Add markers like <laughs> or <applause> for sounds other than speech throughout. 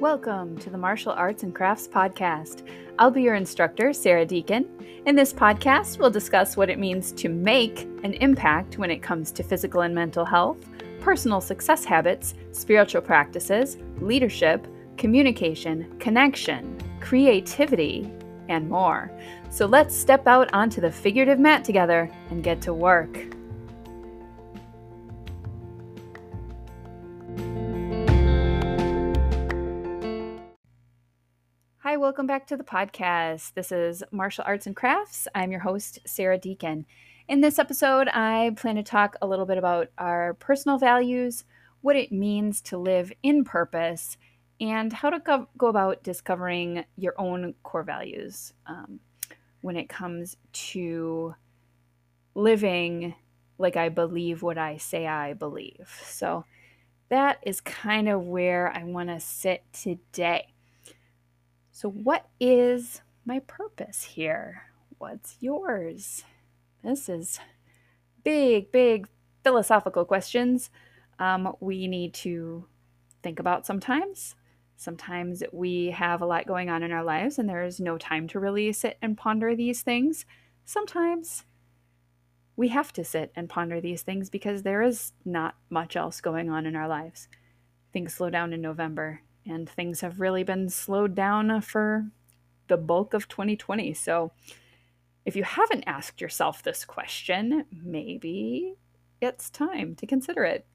Welcome to the Martial Arts and Crafts Podcast. I'll be your instructor, Sarah Deacon. In this podcast, we'll discuss what it means to make an impact when it comes to physical and mental health, personal success habits, spiritual practices, leadership, communication, connection, creativity, and more. So let's step out onto the figurative mat together and get to work. Welcome back to the podcast. This is Martial Arts and Crafts. I'm your host, Sarah Deacon. In this episode, I plan to talk a little bit about our personal values, what it means to live in purpose, and how to go, go about discovering your own core values um, when it comes to living like I believe what I say I believe. So, that is kind of where I want to sit today. So, what is my purpose here? What's yours? This is big, big philosophical questions um, we need to think about sometimes. Sometimes we have a lot going on in our lives and there's no time to really sit and ponder these things. Sometimes we have to sit and ponder these things because there is not much else going on in our lives. Things slow down in November and things have really been slowed down for the bulk of 2020. So, if you haven't asked yourself this question, maybe it's time to consider it.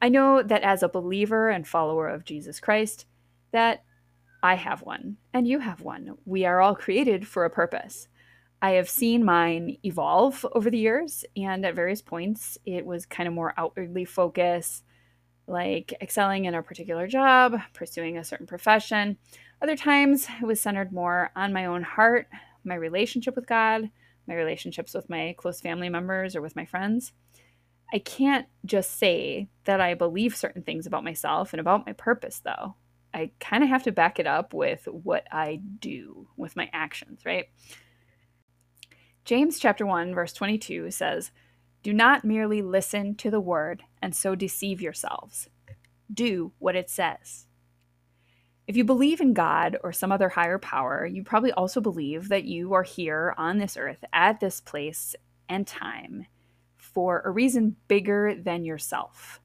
I know that as a believer and follower of Jesus Christ, that I have one and you have one. We are all created for a purpose. I have seen mine evolve over the years, and at various points, it was kind of more outwardly focused, like excelling in a particular job, pursuing a certain profession. Other times it was centered more on my own heart, my relationship with God, my relationships with my close family members or with my friends. I can't just say that I believe certain things about myself and about my purpose, though. I kind of have to back it up with what I do, with my actions, right? James chapter 1 verse 22 says, do not merely listen to the word and so deceive yourselves. Do what it says. If you believe in God or some other higher power, you probably also believe that you are here on this earth at this place and time for a reason bigger than yourself.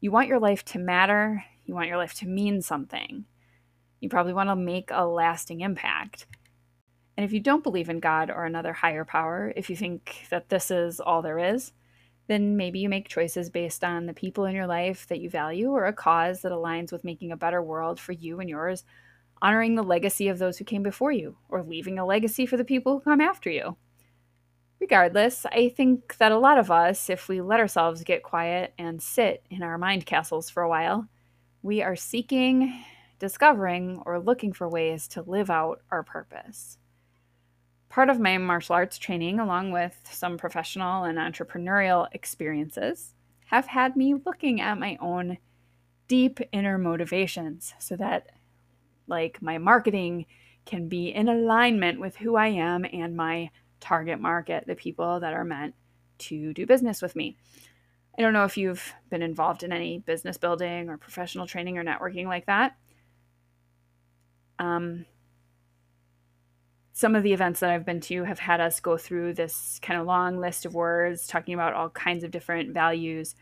You want your life to matter, you want your life to mean something. You probably want to make a lasting impact. And if you don't believe in God or another higher power, if you think that this is all there is, then maybe you make choices based on the people in your life that you value or a cause that aligns with making a better world for you and yours, honoring the legacy of those who came before you, or leaving a legacy for the people who come after you. Regardless, I think that a lot of us, if we let ourselves get quiet and sit in our mind castles for a while, we are seeking, discovering, or looking for ways to live out our purpose. Part of my martial arts training, along with some professional and entrepreneurial experiences, have had me looking at my own deep inner motivations so that, like, my marketing can be in alignment with who I am and my target market, the people that are meant to do business with me. I don't know if you've been involved in any business building or professional training or networking like that. Um, some of the events that I've been to have had us go through this kind of long list of words talking about all kinds of different values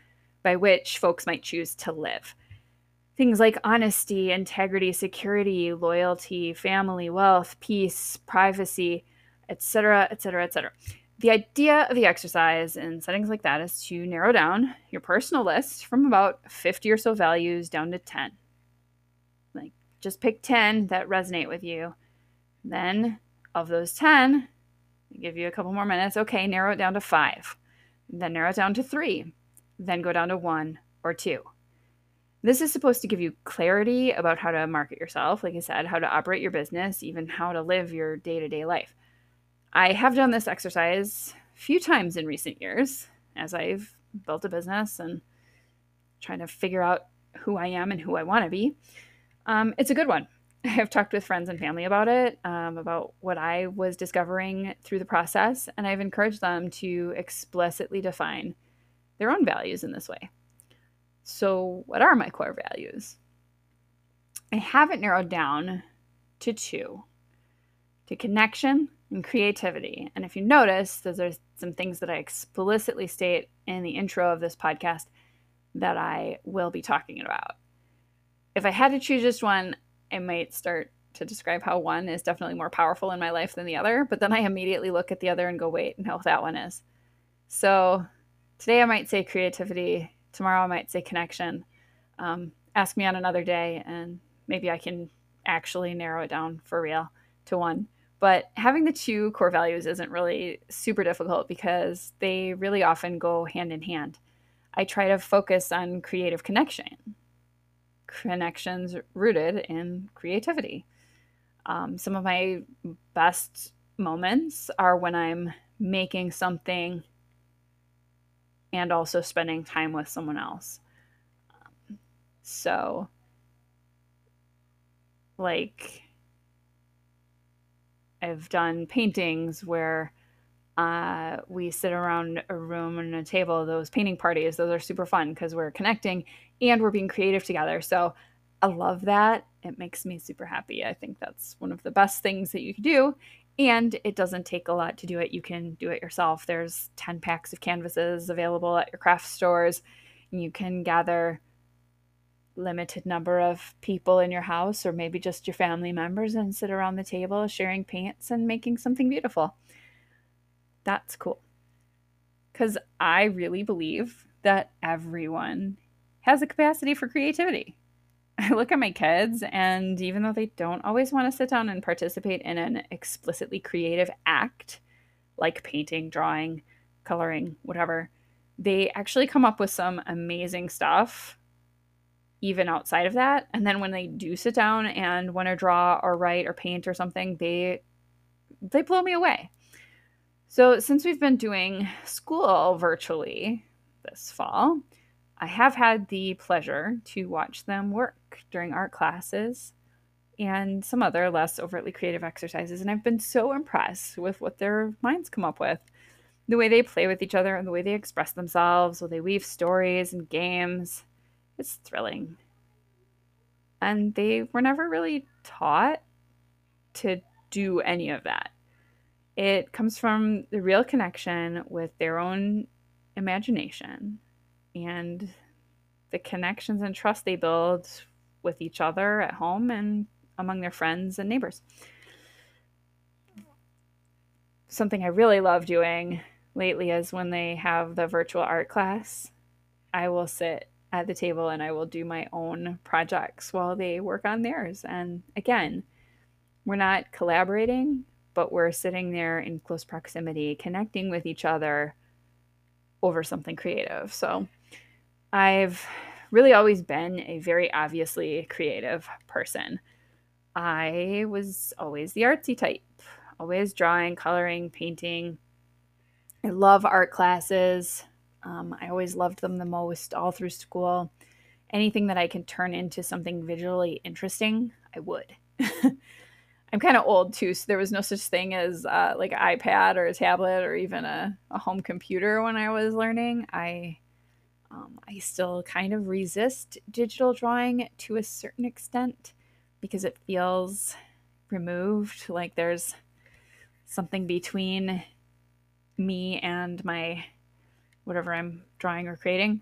by which folks might choose to live. Things like honesty, integrity, security, loyalty, family, wealth, peace, privacy, etc., etc., etc. The idea of the exercise in settings like that is to narrow down your personal list from about 50 or so values down to 10. Like, just pick 10 that resonate with you. Then of those 10, I give you a couple more minutes. Okay, narrow it down to five, then narrow it down to three, then go down to one or two. This is supposed to give you clarity about how to market yourself, like I said, how to operate your business, even how to live your day to day life. I have done this exercise a few times in recent years as I've built a business and trying to figure out who I am and who I want to be. Um, it's a good one. <laughs> I've talked with friends and family about it, um, about what I was discovering through the process, and I've encouraged them to explicitly define their own values in this way. So, what are my core values? I have it narrowed down to two to connection and creativity. And if you notice, those are some things that I explicitly state in the intro of this podcast that I will be talking about. If I had to choose just one, I might start to describe how one is definitely more powerful in my life than the other, but then I immediately look at the other and go, wait, no, that one is. So today I might say creativity, tomorrow I might say connection. Um, ask me on another day, and maybe I can actually narrow it down for real to one. But having the two core values isn't really super difficult because they really often go hand in hand. I try to focus on creative connection, connections rooted in creativity. Um, some of my best moments are when I'm making something and also spending time with someone else. Um, so, like, I've done paintings where uh, we sit around a room and a table. Those painting parties, those are super fun because we're connecting and we're being creative together. So I love that. It makes me super happy. I think that's one of the best things that you can do. And it doesn't take a lot to do it. You can do it yourself. There's 10 packs of canvases available at your craft stores. You can gather limited number of people in your house or maybe just your family members and sit around the table sharing paints and making something beautiful. That's cool. Cuz I really believe that everyone has a capacity for creativity. <laughs> I look at my kids, and even though they don't always want to sit down and participate in an explicitly creative act, like painting, drawing, coloring, whatever, they actually come up with some amazing stuff even outside of that. And then when they do sit down and want to draw or write or paint or something, they they blow me away. So since we've been doing school virtually this fall, I have had the pleasure to watch them work during art classes and some other less overtly creative exercises. And I've been so impressed with what their minds come up with. The way they play with each other and the way they express themselves, the way they weave stories and games. It's thrilling. And they were never really taught to do any of that. It comes from the real connection with their own imagination and the connections and trust they build with each other at home and among their friends and neighbors. Something I really love doing lately is when they have the virtual art class, I will sit at the table and I will do my own projects while they work on theirs. And again, we're not collaborating, but we're sitting there in close proximity, connecting with each other over something creative. So I've really always been a very obviously creative person. I was always the artsy type, always drawing, coloring, painting. I love art classes. Um, I always loved them the most all through school. Anything that I can turn into something visually interesting, I would. <laughs> I'm kind of old too, so there was no such thing as uh, like an iPad or a tablet or even a, a home computer when I was learning. I um, I still kind of resist digital drawing to a certain extent because it feels removed, like there's something between me and my whatever I'm drawing or creating.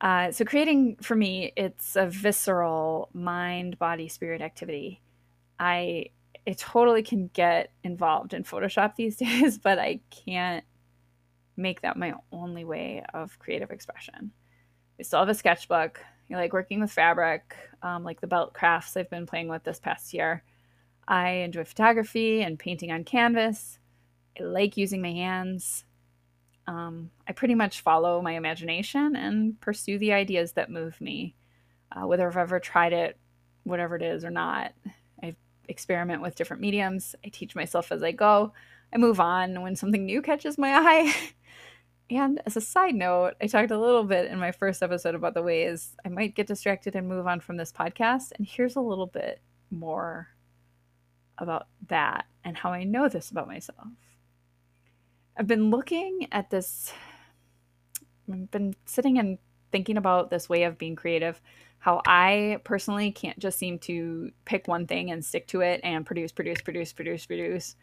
Uh, so, creating for me, it's a visceral mind, body, spirit activity. I it totally can get involved in Photoshop these <laughs> days, but I can't make that my only way of creative expression. I still have a sketchbook. I like working with fabric, um, like the belt crafts I've been playing with this past year. I enjoy photography and painting on canvas. I like using my hands. Um, I pretty much follow my imagination and pursue the ideas that move me, uh, whether I've ever tried it, whatever it is, or not. Experiment with different mediums. I teach myself as I go. I move on when something new catches my <laughs> eye. And as a side note, I talked a little bit in my first episode about the ways I might get distracted and move on from this podcast. And here's a little bit more about that and how I know this about myself. I've been looking at this, I've been sitting and thinking about this way of being creative, how I personally can't just seem to pick one thing and stick to it and produce, produce, produce, produce, produce,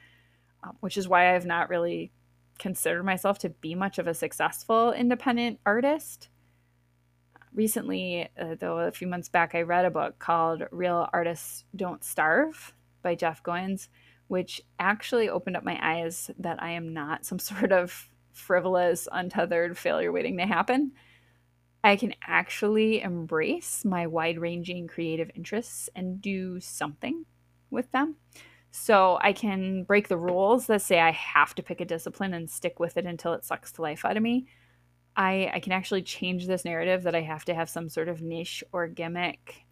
um, which is why I've not really considered myself to be much of a successful independent artist. Recently, uh, though, a few months back, I read a book called Real Artists Don't Starve by Jeff Goins, which actually opened up my eyes that I am not some <laughs> sort of frivolous, untethered failure waiting to happen. I can actually embrace my wide ranging creative interests and do something with them. So I can break the rules that say I have to pick a discipline and stick with it until it sucks the life out of me. I, I can actually change this narrative that I have to have some sort of niche or gimmick.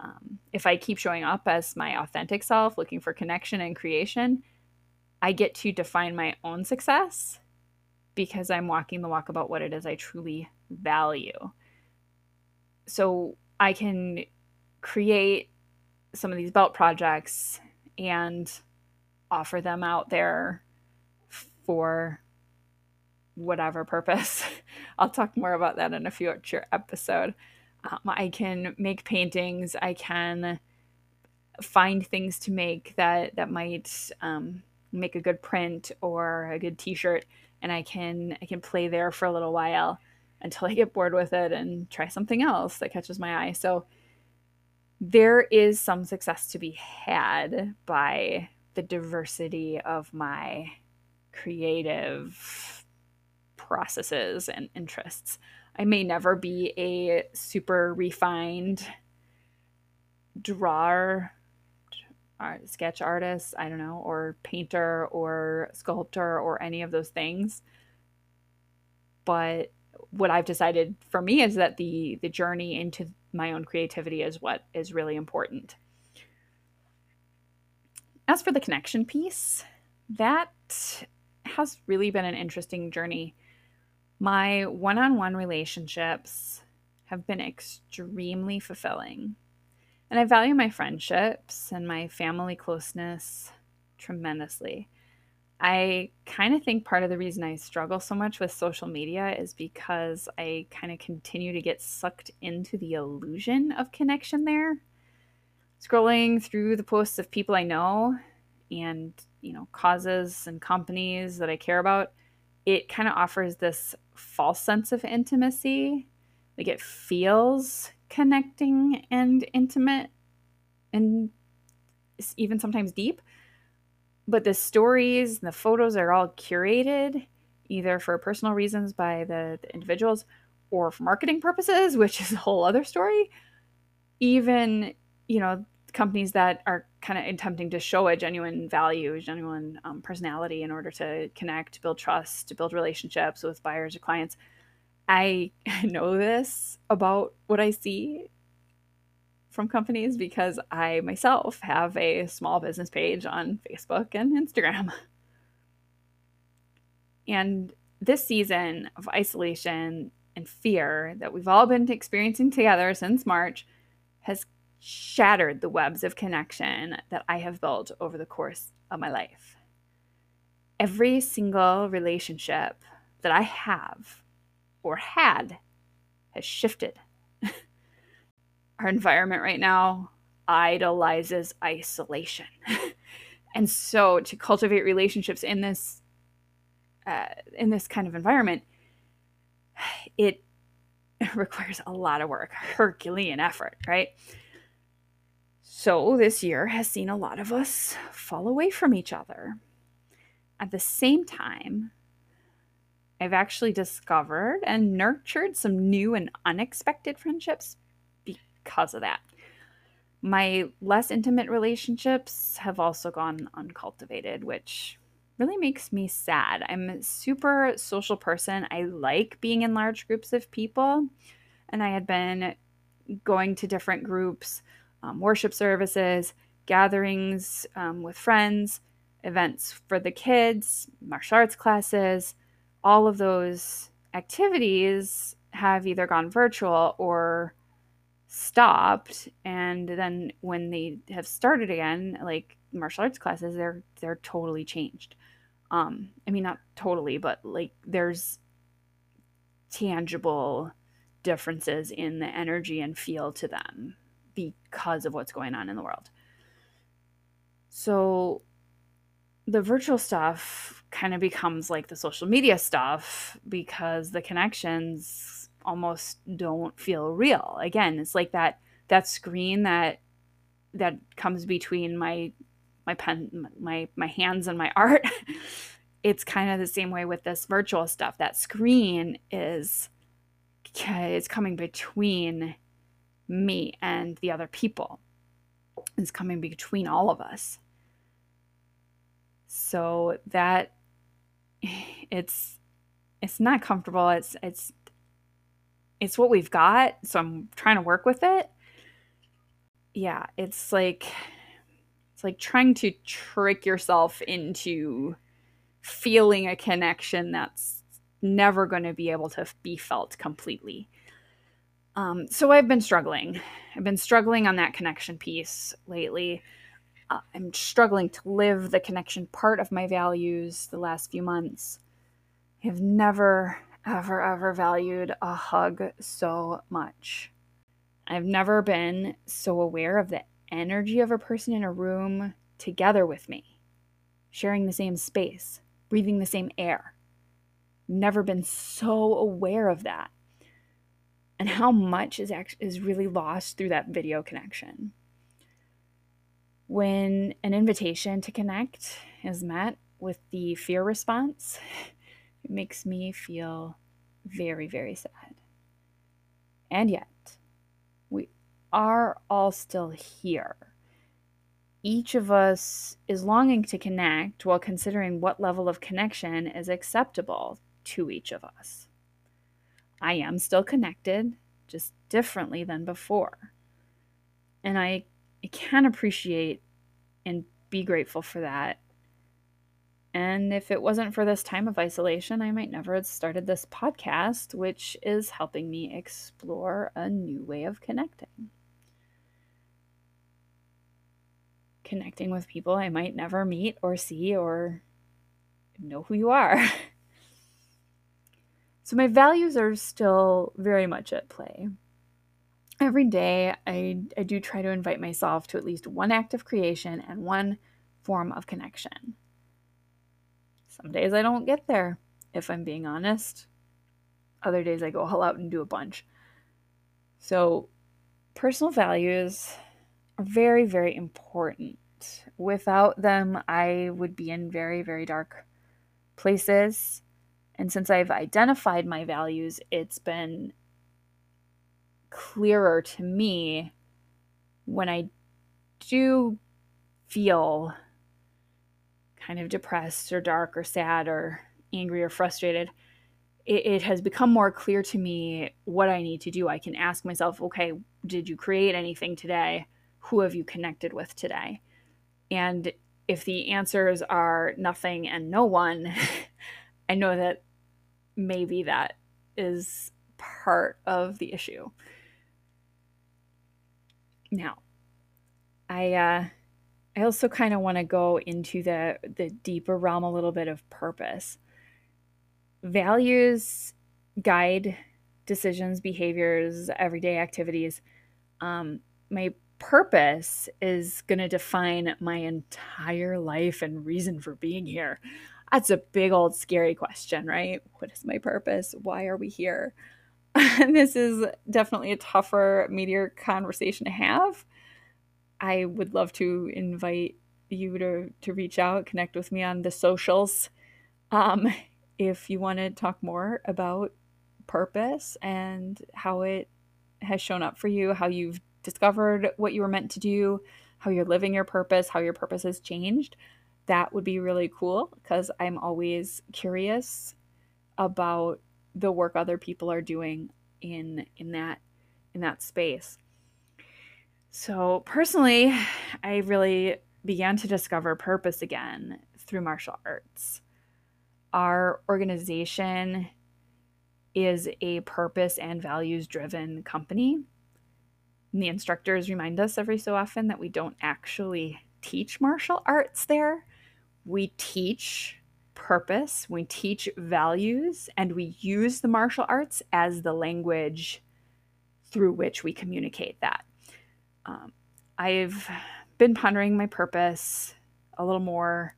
Um, if I keep showing up as my authentic self, looking for connection and creation, I get to define my own success because I'm walking the walk about what it is I truly value. So I can create some of these belt projects and offer them out there for whatever purpose. <laughs> I'll talk more about that in a future episode. Um, I can make paintings. I can find things to make that that might um, make a good print or a good T-shirt and I can I can play there for a little while until I get bored with it and try something else that catches my eye. So there is some success to be had by the diversity of my creative processes and interests. I may never be a super refined drawer art, sketch artist, I don't know, or painter or sculptor or any of those things. But what I've decided for me is that the the journey into my own creativity is what is really important. As for the connection piece, that has really been an interesting journey. My one-on-one relationships have been extremely fulfilling. And I value my friendships and my family closeness tremendously. I kind of think part of the reason I struggle so much with social media is because I kind of continue to get sucked into the illusion of connection there. Scrolling through the posts of people I know and, you know, causes and companies that I care about, it kind of offers this false sense of intimacy. Like it feels connecting and intimate and even sometimes deep. But the stories and the photos are all curated either for personal reasons by the, the individuals or for marketing purposes, <laughs> which is a whole other story. Even, you know, companies that are kind of attempting to show a genuine value, a genuine um, personality in order to connect, build trust, to build relationships with buyers or clients I <laughs> know this about what I see from companies because I myself have a small business page on Facebook and Instagram. And this season of isolation and fear that we've all been experiencing together since March has shattered the webs of connection that I have built over the course of my life. Every single relationship that I have or had has shifted. Our environment right now idolizes isolation. <laughs> and so to cultivate relationships in this uh, in this kind of environment, <sighs> it <laughs> requires a lot of work, Herculean effort, right? So this year has seen a lot of us fall away from each other. At the same time, I've actually discovered and nurtured some new and unexpected friendships because of that. My less intimate relationships have also gone uncultivated, which really makes me sad. I'm a super social person. I like being in large groups of people, and I had been going to different groups, um, worship services, gatherings um, with friends, events for the kids, martial arts classes all of those activities have either gone virtual or stopped and then when they have started again like martial arts classes they're they're totally changed um i mean not totally but like there's tangible differences in the energy and feel to them because of what's going on in the world. So the virtual stuff kind of becomes like the social media stuff because the connections almost don't feel real. Again, it's like that that screen that that comes between my my pen my my hands and my <laughs> art. it's kind of the same way with this virtual stuff. That screen is it's coming between me and the other people. It's coming between all of us. So that <sighs> it's it's not comfortable. It's it's it's what we've got. So I'm trying to work with it. Yeah, it's like it's like trying to trick yourself into feeling a connection that's never going to be able to be felt completely. Um, so I've been struggling. I've been struggling on that connection piece lately. Uh, I'm struggling to live the connection part of my values the last few months. I have never, ever, ever valued a hug so much. I've never been so aware of the energy of a person in a room together with me, sharing the same space, breathing the same air. Never been so aware of that. And how much is actually is really lost through that video connection. When an invitation to connect is met with the fear response, it makes me feel very, very sad. And yet, we are all still here each of us is longing to connect while considering what level of connection is acceptable to each of us. I am still connected, just differently than before. And I, I can appreciate and be grateful for that. And if it wasn't for this time of isolation, I might never have started this podcast, which is helping me explore a new way of connecting. connecting with people I might never meet or see or know who you are. <laughs> so my values are still very much at play. Every day, I, I do try to invite myself to at least one act of creation and one form of connection. Some days I don't get there, if I'm being honest. Other days I go all out and do a bunch. So, personal values are very, very important. Without them, I would be in very, very dark places. And since I've identified my values, it's been clearer to me when I do feel kind of depressed or dark or sad or angry or frustrated. It, it, has become more clear to me what I need to do. I can ask myself, okay, did you create anything today? who have you connected with today? And if the answers are nothing and no one, <laughs> I know that maybe that is part of the issue. Now, I uh, I also kind of want to go into the the deeper realm a little bit of purpose. Values guide decisions, behaviors, everyday activities. Um, my purpose is going to define my entire life and reason for being here? That's a big old scary question, right? What is my purpose? Why are we here? <laughs> this is definitely a tougher, meatier conversation to have. I would love to invite you to, to reach out, connect with me on the socials. Um, <laughs> if you want to talk more about purpose and how it has shown up for you, how you've discovered what you were meant to do, how you're living your purpose, how your purpose has changed, that would be really cool because I'm always curious about the work other people are doing in in that in that space. So, personally, <sighs> I really began to discover purpose again through martial arts. Our organization is a purpose and values driven company and the instructors remind us every so often that we don't actually teach martial arts there. We teach purpose, we teach values, and we use the martial arts as the language through which we communicate that. Um, I've been pondering my purpose a little more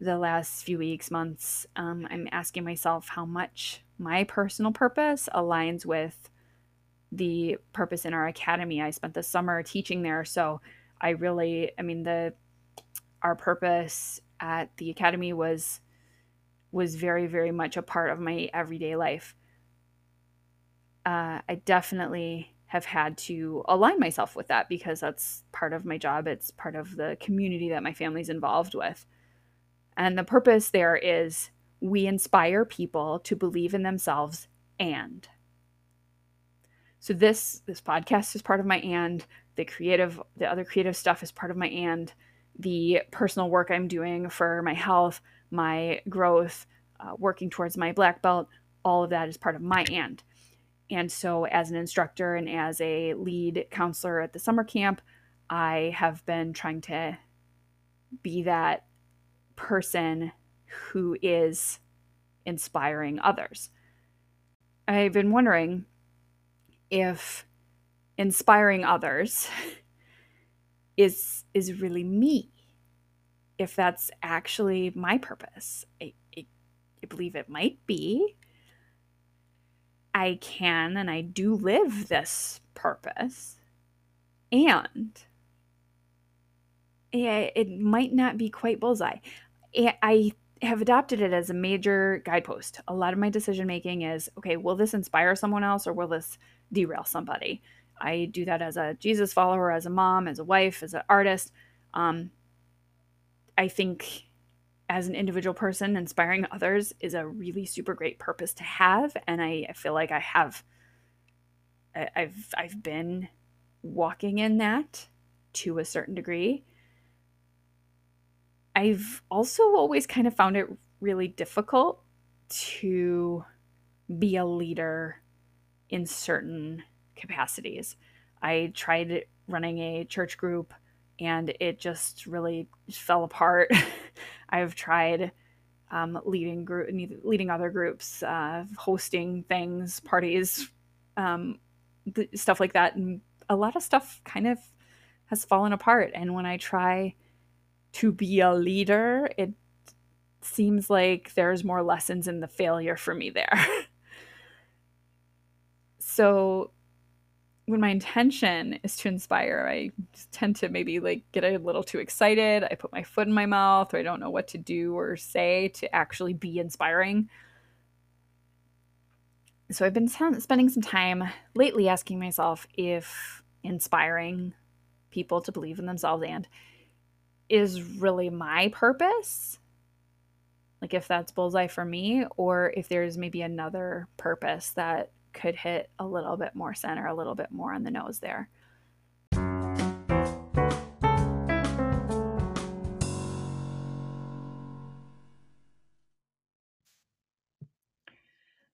the last few weeks, months. Um, I'm asking myself how much my personal purpose aligns with the purpose in our academy. I spent the summer teaching there, so I really, I mean, the our purpose at the academy was was very, very much a part of my everyday life. Uh, I definitely have had to align myself with that because that's part of my job. It's part of the community that my family's involved with. And the purpose there is we inspire people to believe in themselves and. So this this podcast is part of my and the creative the other creative stuff is part of my and the personal work I'm doing for my health, my growth, uh, working towards my black belt, all of that is part of my and. And so, as an instructor and as a lead counselor at the summer camp, I have been trying to be that person who is inspiring others. I've been wondering if inspiring others <laughs> is is really me if that's actually my purpose I, I, I believe it might be I can and I do live this purpose. And yeah, it might not be quite bullseye. I have adopted it as a major guidepost. A lot of my decision making is okay, will this inspire someone else or will this derail somebody? I do that as a Jesus follower, as a mom, as a wife, as an artist. Um, I think as an individual person, inspiring others is a really super great purpose to have. And I, I feel like I have, I, I've, I've been walking in that to a certain degree. I've also always kind of found it really difficult to be a leader in certain capacities. I tried running a church group and it just really fell apart. <laughs> I've tried um, leading group, leading other groups, uh, hosting things, parties, um, stuff like that, and a lot of stuff kind of has fallen apart. And when I try to be a leader, it seems like there's more lessons in the failure for me there. <laughs> so when my intention is to inspire, I tend to maybe like get a little too excited. I put my foot in my mouth or I don't know what to do or say to actually be inspiring. So I've been spending some time lately asking myself if inspiring people to believe in themselves and is really my purpose. Like if that's bullseye for me, or if there's maybe another purpose that could hit a little bit more center, a little bit more on the nose there.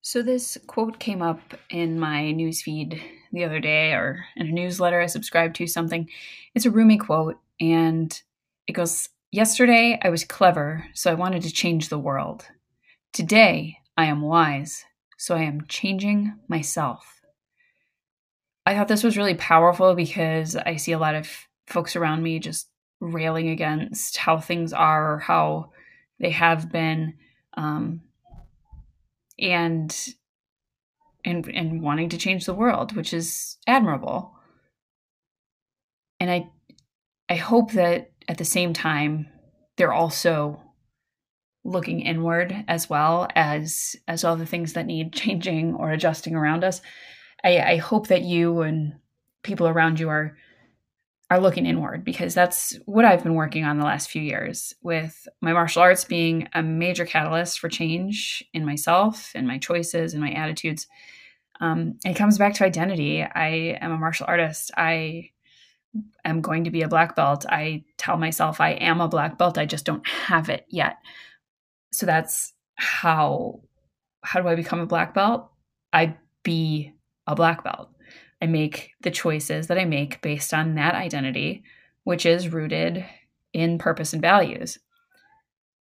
So, this quote came up in my newsfeed the other day, or in a newsletter I subscribed to something. It's a Rumi quote, and it goes Yesterday I was clever, so I wanted to change the world. Today I am wise, so I am changing myself. I thought this was really powerful because I see a lot of folks around me just railing against how things are or how they have been um, and and and wanting to change the world which is admirable and i i hope that at the same time they're also looking inward as well as as all the things that need <laughs> changing or adjusting around us. I i hope that you and people around you are are looking inward because that's what i've been working on the last few years with my martial arts being a major catalyst for change in myself and my choices and my attitudes. Um, it comes back to identity. I am a martial artist. I am going to be a black belt. I tell myself i am a black belt. I just don't have it yet so that's how how do I become a black belt? I be a black belt. I make the choices that I make based on that identity, which is rooted in purpose and values.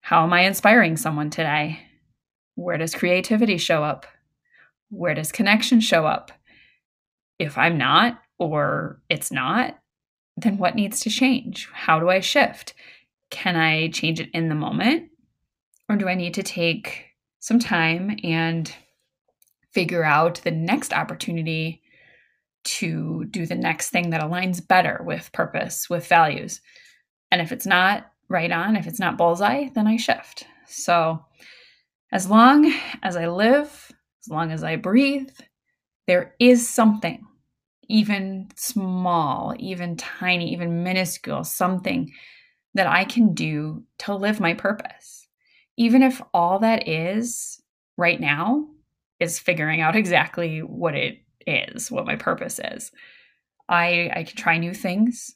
How am I inspiring someone today? Where does creativity show up? Where does connection show up? if I'm not or it's not, then what needs to change? How do I shift? Can I change it in the moment? Or do I need to take some time and figure out the next opportunity to do the next thing that aligns better with purpose, with values? And if it's not right on, if it's not bullseye, then I shift. So, as long as I live, as long as I breathe, there is something, even small, even tiny, even minuscule, something that I can do to live my purpose. Even if all that is right now is figuring out exactly what it is, what my purpose is. I I can try new things.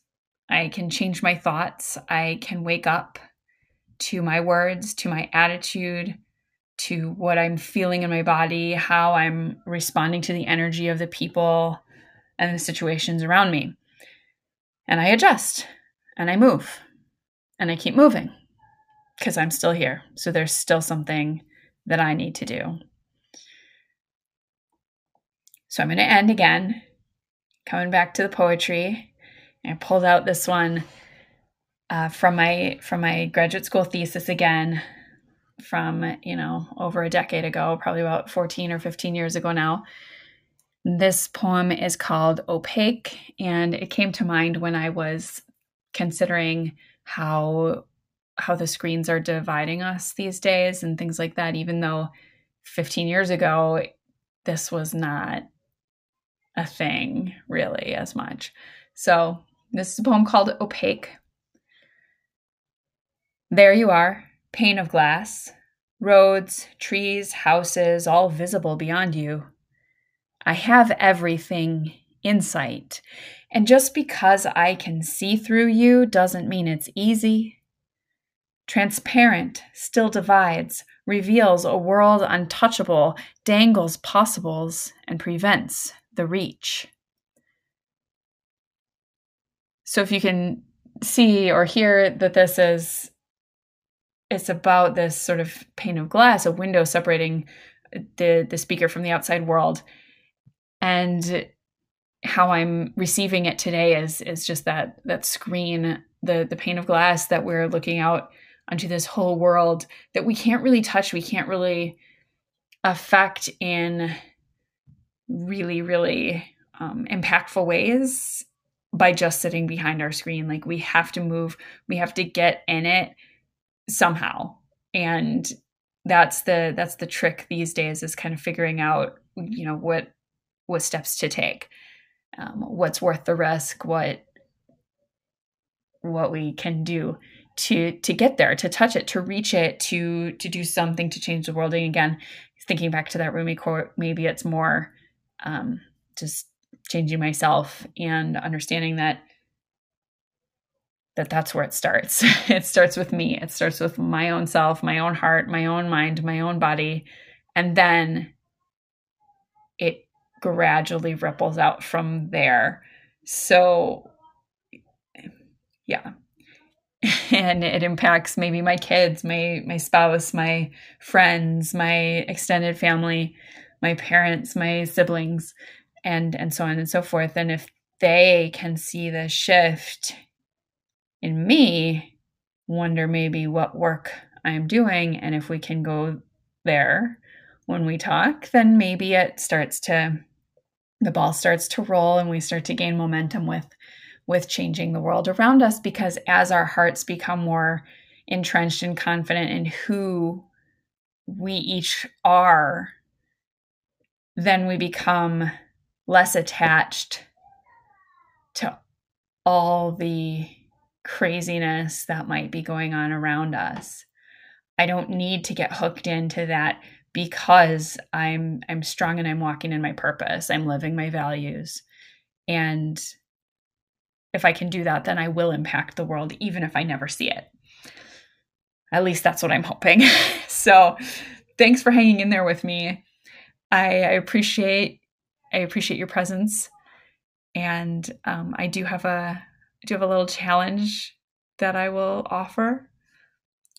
I can change my thoughts. I can wake up to my words, to my attitude, to what I'm feeling in my body, how I'm responding to the energy of the people and the situations around me. And I adjust and I move and I keep moving because I'm still here. So there's still something that I need to do. So I'm going to end again, coming back to the poetry. I pulled out this one uh, from my from my graduate school thesis again from you know over a decade ago probably about 14 or 15 years ago now this poem is called opaque and it came to mind when i was considering how how the screens are dividing us these days and things like that even though 15 years ago this was not a thing really as much so this is a poem called Opaque. There you are, pane of glass, roads, trees, houses, all visible beyond you. I have everything in sight, and just because I can see through you doesn't mean it's easy. Transparent still divides, reveals a world untouchable, dangles possibles, and prevents the reach. So if you can see or hear that this is it's about this sort of pane of glass, a window separating the the speaker from the outside world. And how I'm receiving it today is is just that that screen, the the pane of glass that we're looking out onto this whole world that we can't really touch, we can't really affect in really, really um, impactful ways by just sitting behind our screen. Like we have to move, we have to get in it somehow. And that's the that's the trick these days is kind of figuring out, you know, what what steps to take. Um, what's worth the risk, what what we can do to to get there, to touch it, to reach it, to to do something to change the world. And again, thinking back to that Rumi quote, maybe it's more um, just changing myself and understanding that that that's where it starts. <laughs> it starts with me. It starts with my own self, my own heart, my own mind, my own body, and then it gradually ripples out from there. So yeah. <laughs> and it impacts maybe my kids, my my spouse, my friends, my extended family, my parents, my siblings and and so on and so forth. And if they can see the shift in me wonder maybe what work i'm doing and if we can go there when we talk then maybe it starts to the ball starts to roll and we start to gain momentum with with changing the world around us because as our hearts become more entrenched and confident in who we each are then we become less attached to all the craziness that might be going on around us. I don't need to get hooked into that because I'm I'm strong and I'm walking in my purpose. I'm living my values. And if I can do that, then I will impact the world even if I never see it. At least that's what I'm hoping. <laughs> so, thanks for hanging in there with me. I, I appreciate I appreciate your presence, and um, I do have a I do have a little challenge that I will offer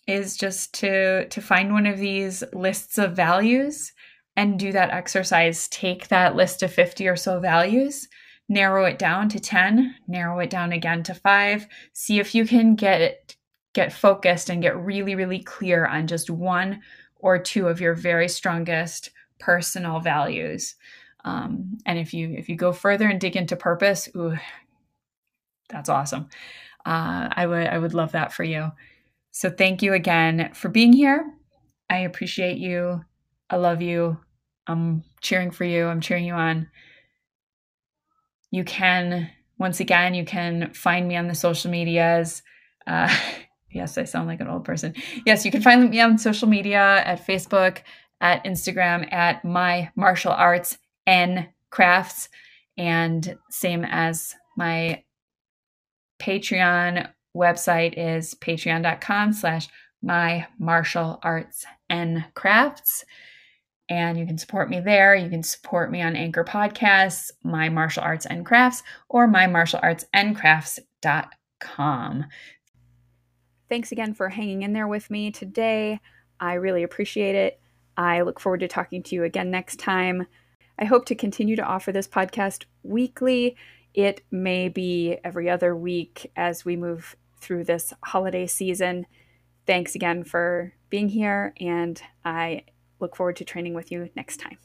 is just to to find one of these lists of values and do that exercise. Take that list of 50 or so values, narrow it down to 10, narrow it down again to 5. See if you can get get focused and get really really clear on just one or two of your very strongest personal values. Um, and if you if you go further and dig into purpose, ooh, that's awesome. Uh, I would I would love that for you. So thank you again for being here. I appreciate you. I love you. I'm cheering for you. I'm cheering you on. You can once again you can find me on the social medias. Uh, <laughs> yes, I sound like an old person. Yes, you can find me on social media at Facebook, at Instagram, at my martial arts and crafts, and same as my Patreon website is patreon.com slash my martial arts and crafts. And you can support me there. You can support me on Anchor Podcasts, My Martial Arts and Crafts, or mymartialartsandcrafts.com. Thanks again for hanging in there with me today. I really appreciate it. I look forward to talking to you again next time. I hope to continue to offer this podcast weekly. It may be every other week as we move through this holiday season. Thanks again for being here, and I look forward to training with you next time.